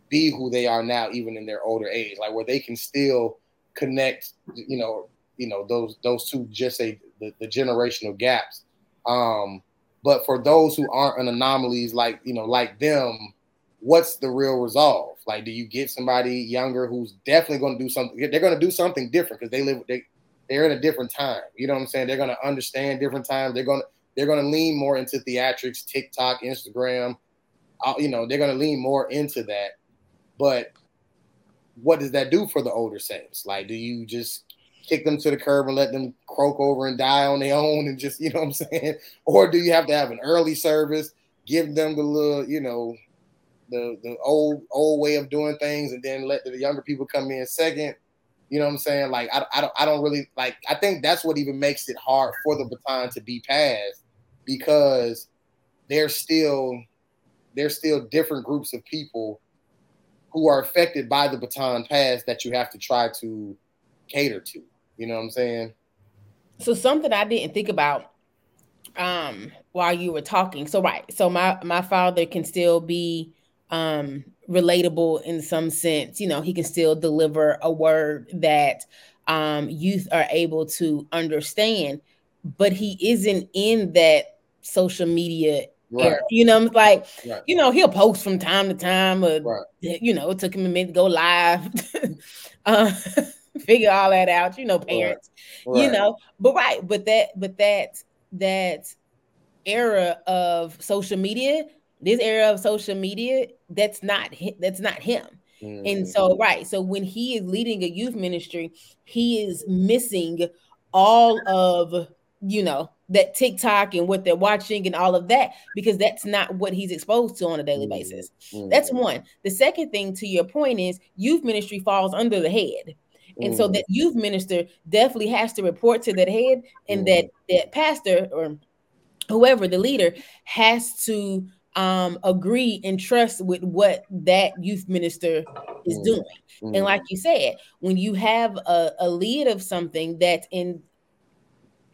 be who they are now even in their older age like where they can still connect you know you know those those two just say the, the generational gaps. Um but for those who aren't an anomalies like you know like them what's the real resolve? Like do you get somebody younger who's definitely going to do something they're going to do something different because they live they they're in a different time. You know what i'm saying? They're going to understand different times. They're going to they're going to lean more into theatrics tiktok instagram. You know they're going to lean more into that. But what does that do for the older saints? Like do you just kick them to the curb and let them croak over and die on their own and just, you know what I'm saying? Or do you have to have an early service, give them the little, you know, the the old old way of doing things and then let the younger people come in second? You know what I'm saying? Like I, I don't I don't really like I think that's what even makes it hard for the baton to be passed because there's still there's still different groups of people who are affected by the baton pass that you have to try to cater to. You know what I'm saying? So something I didn't think about um while you were talking. So right. So my my father can still be um relatable in some sense. You know, he can still deliver a word that um youth are able to understand, but he isn't in that social media Right. You know, I'm like, right. you know, he'll post from time to time. Or, right. You know, it took him a minute to go live. uh, figure all that out, you know, parents, right. you know, but right, but that, but that, that era of social media, this era of social media, that's not, that's not him. Mm-hmm. And so, right. So when he is leading a youth ministry, he is missing all of, you know, that TikTok and what they're watching and all of that because that's not what he's exposed to on a daily basis. Mm-hmm. That's one. The second thing to your point is youth ministry falls under the head. And so that youth minister definitely has to report to that head, and that that pastor or whoever the leader has to um, agree and trust with what that youth minister is mm. doing. And mm. like you said, when you have a, a lead of something that's in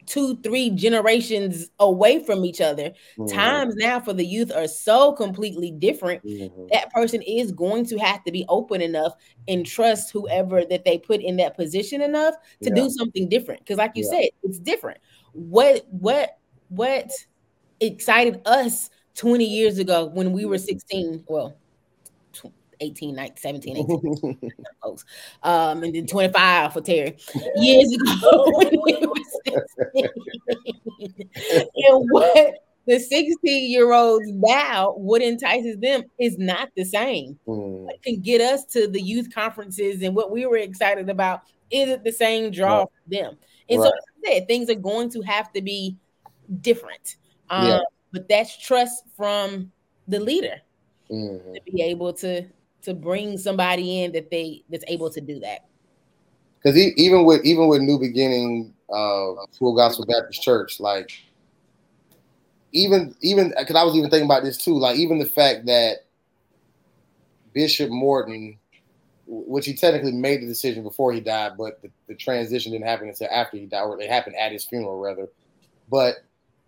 two, three generations away from each other. Mm-hmm. Times now for the youth are so completely different. Mm-hmm. That person is going to have to be open enough and trust whoever that they put in that position enough to yeah. do something different. Because, like you yeah. said, it's different. What what what excited us 20 years ago when we were 16? Well, 18, 19, 17, 18 folks. Um, and then 25 for Terry years ago when we were 16. and what the 16 year olds now, what entices them is not the same. Mm. What can get us to the youth conferences and what we were excited about isn't the same draw right. for them. And right. so, I said, things are going to have to be different. Um, yeah. But that's trust from the leader mm-hmm. to be able to to bring somebody in that they that's able to do that. Because even with even with New Beginning, uh, Full Gospel Baptist Church, like even even because I was even thinking about this too, like even the fact that Bishop Morton, which he technically made the decision before he died, but the, the transition didn't happen until after he died, or it happened at his funeral rather. But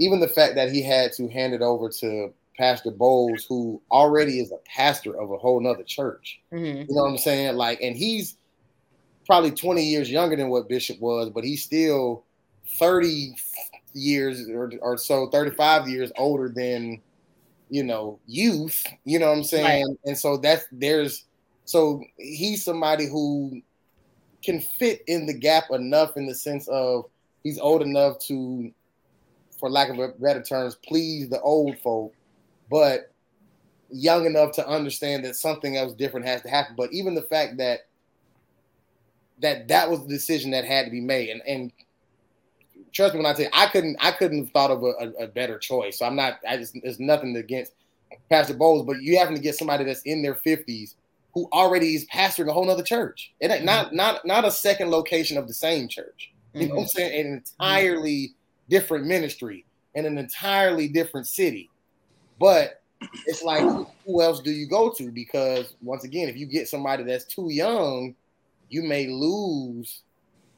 even the fact that he had to hand it over to Pastor Bowles, who already is a pastor of a whole nother church. Mm-hmm. You know what I'm saying? Like, and he's probably 20 years younger than what Bishop was, but he's still 30 years or, or so, 35 years older than, you know, youth. You know what I'm saying? Right. And so that's there's so he's somebody who can fit in the gap enough in the sense of he's old enough to, for lack of a better terms, please the old folk, but young enough to understand that something else different has to happen. But even the fact that that that was the decision that had to be made, and and trust me when I tell you, I couldn't I couldn't have thought of a, a, a better choice. So I'm not. I just there's nothing against Pastor Bowles, but you having to get somebody that's in their 50s who already is pastoring a whole nother church. It ain't not not not a second location of the same church. You know what I'm mm-hmm. saying? An entirely different ministry in an entirely different city. But it's like who else do you go to? Because once again, if you get somebody that's too young, you may lose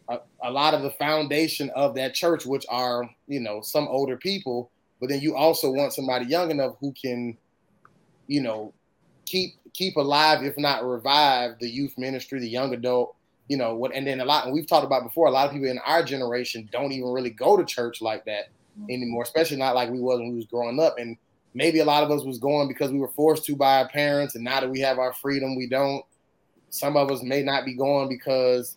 a, a lot of the foundation of that church, which are, you know, some older people. But then you also want somebody young enough who can, you know, keep keep alive, if not revive, the youth ministry, the young adult, you know, what and then a lot and we've talked about before, a lot of people in our generation don't even really go to church like that mm-hmm. anymore, especially not like we was when we was growing up. And maybe a lot of us was going because we were forced to by our parents, and now that we have our freedom, we don't. Some of us may not be going because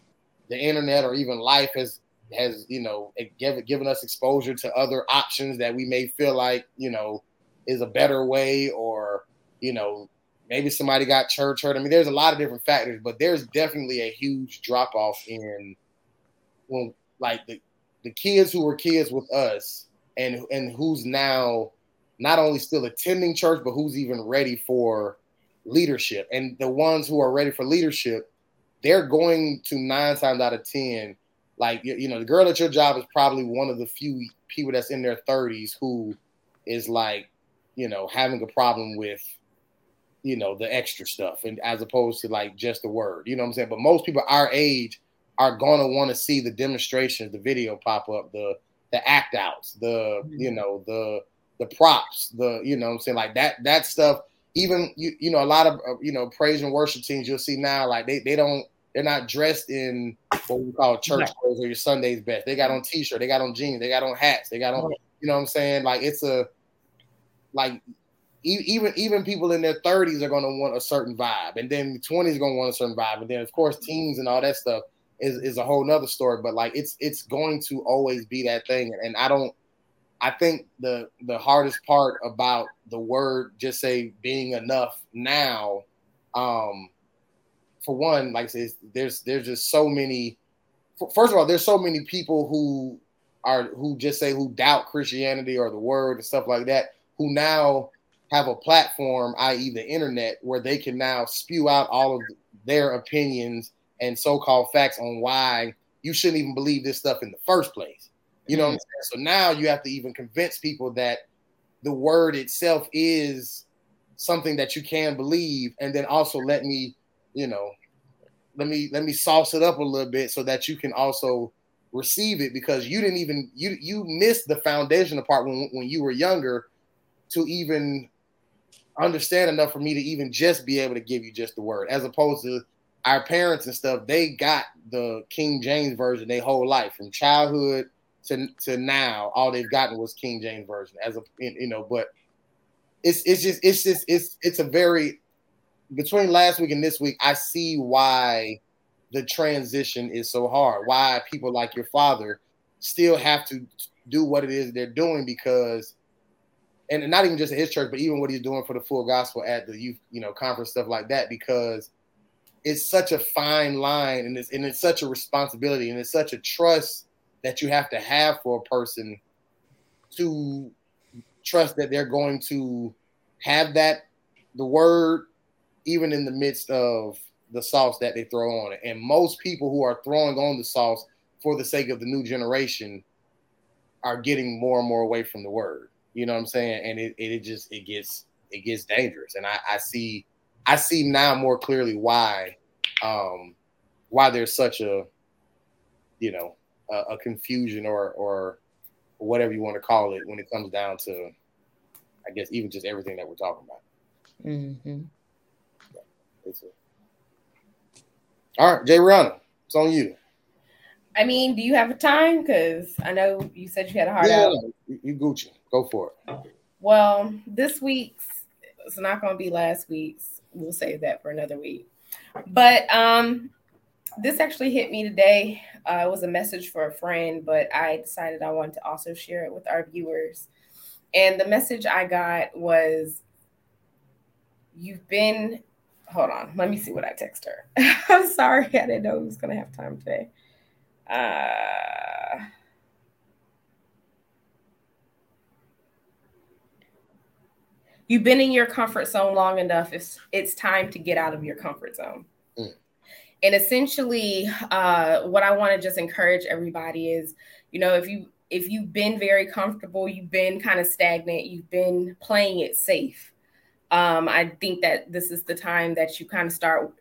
the internet or even life has has you know given given us exposure to other options that we may feel like you know is a better way or you know maybe somebody got church hurt. I mean, there's a lot of different factors, but there's definitely a huge drop off in when like the, the kids who were kids with us and and who's now not only still attending church, but who's even ready for leadership. And the ones who are ready for leadership, they're going to nine times out of ten. Like you know, the girl at your job is probably one of the few people that's in their 30s who is like, you know, having a problem with you know the extra stuff and as opposed to like just the word you know what i'm saying but most people our age are going to want to see the demonstrations the video pop up the the act outs the you mm-hmm. know the the props the you know what i'm saying? Like that that stuff even you you know a lot of uh, you know praise and worship teams you'll see now like they, they don't they're not dressed in what we call church clothes or your sunday's best. They got on t-shirt they got on jeans they got on hats they got on you know what i'm saying? Like it's a like even even people in their 30s are going to want a certain vibe and then the 20s going to want a certain vibe and then of course teens and all that stuff is, is a whole nother story but like it's it's going to always be that thing and i don't i think the the hardest part about the word just say being enough now um for one like said, there's there's just so many first of all there's so many people who are who just say who doubt christianity or the word and stuff like that who now have a platform, i.e., the internet, where they can now spew out all of their opinions and so-called facts on why you shouldn't even believe this stuff in the first place. You know mm-hmm. So now you have to even convince people that the word itself is something that you can believe, and then also let me, you know, let me let me sauce it up a little bit so that you can also receive it because you didn't even you you missed the foundational part when when you were younger to even understand enough for me to even just be able to give you just the word, as opposed to our parents and stuff. They got the King James version their whole life from childhood to to now. All they've gotten was King James version, as a you know. But it's it's just it's just it's it's a very between last week and this week. I see why the transition is so hard. Why people like your father still have to do what it is they're doing because and not even just at his church, but even what he's doing for the full gospel at the youth, you know, conference stuff like that, because it's such a fine line and it's and it's such a responsibility and it's such a trust that you have to have for a person to trust that they're going to have that the word even in the midst of the sauce that they throw on it. And most people who are throwing on the sauce for the sake of the new generation are getting more and more away from the word. You know what I'm saying? And it, it just it gets it gets dangerous. And I, I see I see now more clearly why um why there's such a you know a, a confusion or or whatever you want to call it when it comes down to I guess even just everything that we're talking about. Mm-hmm. Yeah, a... All right, Jay Rihanna, it's on you. I mean, do you have a time? Because I know you said you had a hard yeah, out. You Gucci. Go for it. Well, this week's it's not going to be last week's. We'll save that for another week. But um, this actually hit me today. Uh, it was a message for a friend, but I decided I wanted to also share it with our viewers. And the message I got was You've been, hold on, let me see what I text her. I'm sorry, I didn't know was going to have time today. Uh, you've been in your comfort zone long enough. It's, it's time to get out of your comfort zone. And essentially, uh, what I want to just encourage everybody is, you know, if you if you've been very comfortable, you've been kind of stagnant, you've been playing it safe. Um, I think that this is the time that you kind of start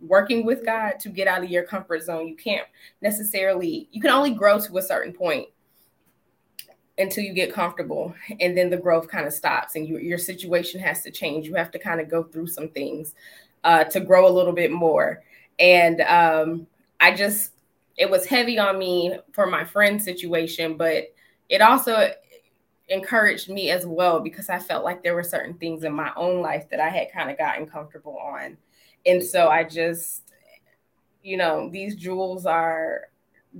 working with God to get out of your comfort zone. You can't necessarily, you can only grow to a certain point until you get comfortable and then the growth kind of stops and you, your situation has to change you have to kind of go through some things uh, to grow a little bit more and um, i just it was heavy on me for my friend situation but it also encouraged me as well because i felt like there were certain things in my own life that i had kind of gotten comfortable on and so i just you know these jewels are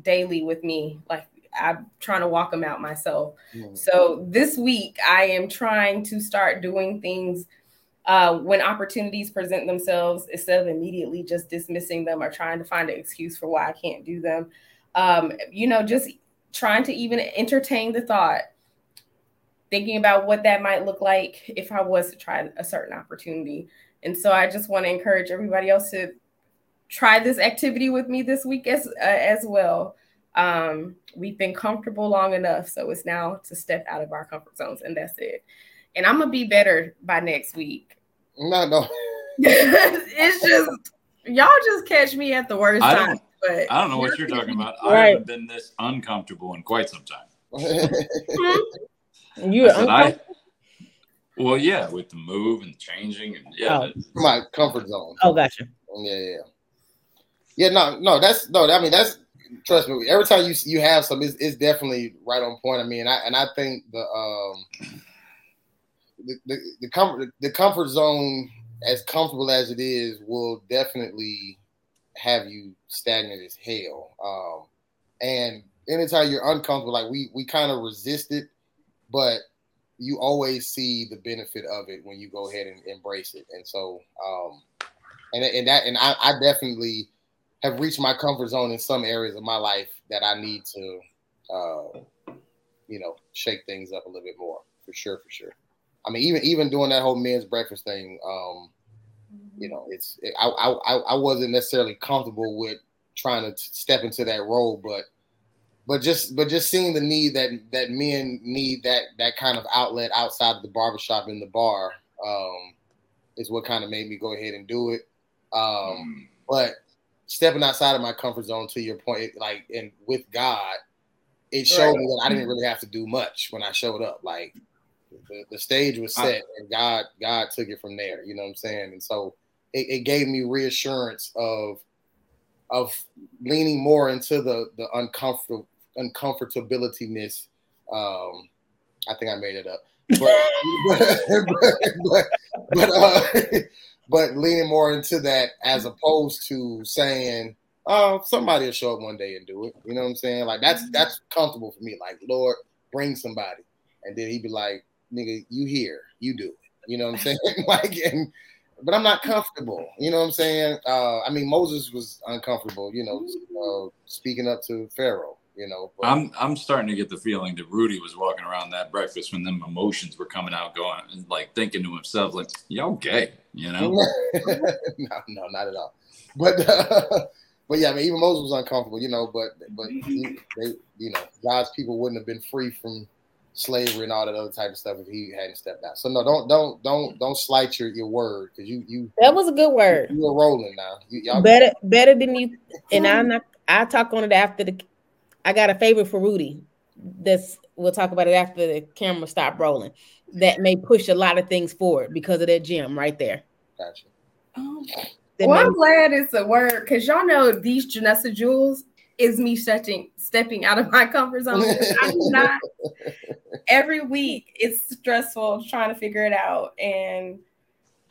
daily with me like I'm trying to walk them out myself. Mm. So this week, I am trying to start doing things uh, when opportunities present themselves instead of immediately just dismissing them or trying to find an excuse for why I can't do them. Um, you know, just trying to even entertain the thought, thinking about what that might look like if I was to try a certain opportunity. And so I just want to encourage everybody else to try this activity with me this week as uh, as well. Um, we've been comfortable long enough, so it's now to step out of our comfort zones, and that's it. And I'm gonna be better by next week. No, no. it's just y'all just catch me at the worst I time. don't- But I don't know what you're talking about. I haven't been this uncomfortable in quite some time. You I said, I, well, yeah, with the move and changing, and yeah, Oh. My comfort zone. Oh, gotcha. Yeah, yeah, yeah. Yeah, no, no, that's no. I mean, that's trust me. Every time you you have some, it's, it's definitely right on point. I mean, and I and I think the um the the, comfort the comfort zone, as comfortable as it is, will definitely have you stagnant as hell. Um, and anytime you're uncomfortable, like we we kind of resist it, but you always see the benefit of it when you go ahead and embrace it. And so, um, and and that and I, I definitely have reached my comfort zone in some areas of my life that I need to, uh, you know, shake things up a little bit more for sure, for sure. I mean, even even doing that whole men's breakfast thing, um, you know, it's it, I, I I wasn't necessarily comfortable with trying to step into that role, but but just but just seeing the need that that men need that that kind of outlet outside of the barbershop in the bar um, is what kind of made me go ahead and do it. Um, but stepping outside of my comfort zone, to your point, like and with God, it showed Right. me that I didn't really have to do much when I showed up. Like the, the stage was set, and God God took it from there. You know what I'm saying? And so it, it gave me reassurance of of leaning more into the the uncomfortable uncomfortabilityness. Um, I think I made it up, but but but, but, uh, but leaning more into that as opposed to saying, "Oh, somebody will show up one day and do it." You know what I'm saying? Like that's that's comfortable for me. Like, Lord, bring somebody, and then he'd be like, "Nigga, you here? You do it." You know what I'm saying? like, and but I'm not comfortable. You know what I'm saying? Uh, I mean, Moses was uncomfortable. You know, uh, speaking up to Pharaoh. You know, but, I'm I'm starting to get the feeling that Rudy was walking around that breakfast when them emotions were coming out, going and like thinking to himself, like, "Y'all gay," you know? no, no, not at all. But uh, but yeah, I mean, even Moses was uncomfortable, you know. But but they, you know, God's people wouldn't have been free from slavery and all that other type of stuff if he hadn't stepped out. So no, don't don't don't don't slight your your word because you you That was a good word. you are rolling now. You, y'all, Better, better than you. And I'm not. I talk on it after the. I got a favor for Rudy. That's we'll talk about it after the camera stop rolling. That may push a lot of things forward because of that gym right there. gotcha. Oh. That well, I'm glad it's a word because y'all know these Janessa Jewels is me stepping stepping out of my comfort zone. I'm not every week it's stressful trying to figure it out. And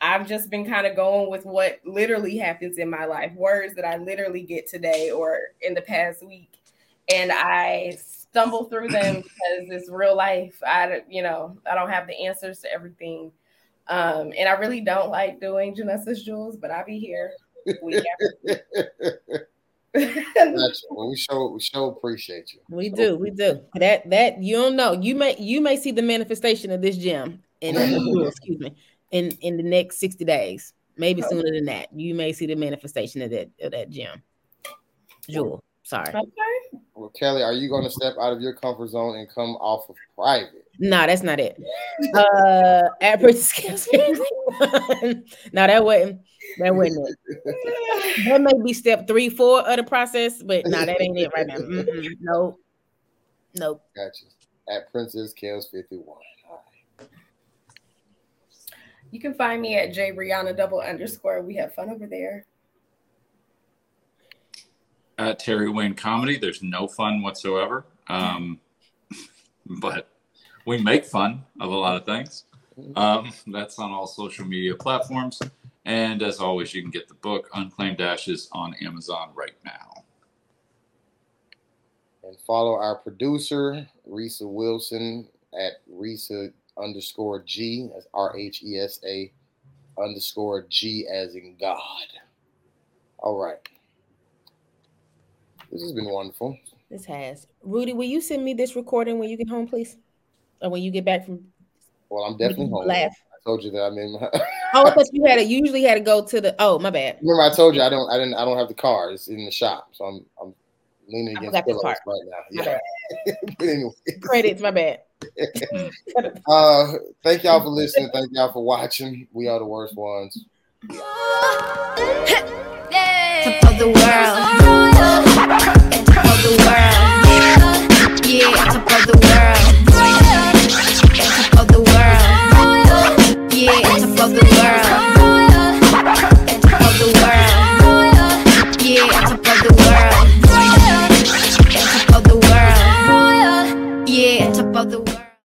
I've just been kind of going with what literally happens in my life, words that I literally get today or in the past week, and I stumble through them because it's real life. I, you know, I don't have the answers to everything, um, and I really don't like doing Janessa Jewels, but I'll be here. week after- Gotcha. Well, we show we show appreciate you. We do, we do. That that you don't know. You may you may see the manifestation of this gem in excuse me in in the next 60 days. Maybe Okay. sooner than that. You may see the manifestation of that of that gem. Jewel. Sorry. okay. Well, Kelly, are you going to step out of your comfort zone and come off of private? No, that's not it. Uh at Princess Scales. no, that wasn't that wasn't it. That may be step three, four of the process, but no, that ain't it right now. Mm-mm, nope. Nope. Gotcha. At Princess Kels 51. All right. You can find me at J Rihanna double underscore. We have fun over there. At Terry Wayne Comedy, there's no fun whatsoever. Um, but we make fun of a lot of things. Um, that's on all social media platforms. And as always, you can get the book Unclaimed Ashes on Amazon right now. And follow our producer, Rhesa Wilson, at Rhesa underscore G. That's R H E S A underscore G as in God. All right. This has been wonderful. This has. Rudy, will you send me this recording when you get home, please? Or when you get back from Well, I'm definitely home. laugh. I told you that I'm in my Oh, I thought you had to you usually had to go to the oh my bad. Remember, I told you I don't, I didn't, I don't have the car. It's in the shop, so I'm, I'm leaning against the this pillows right now. My Yeah. but anyway, Credits, my bad. uh, thank y'all for listening. Thank y'all for watching. We are the worst ones. Top of the world. The world. Yeah, top of the world. Top of the world. Yeah, top of the world. Top of the world. Yeah, world. Top of the world. Yeah, top of the world.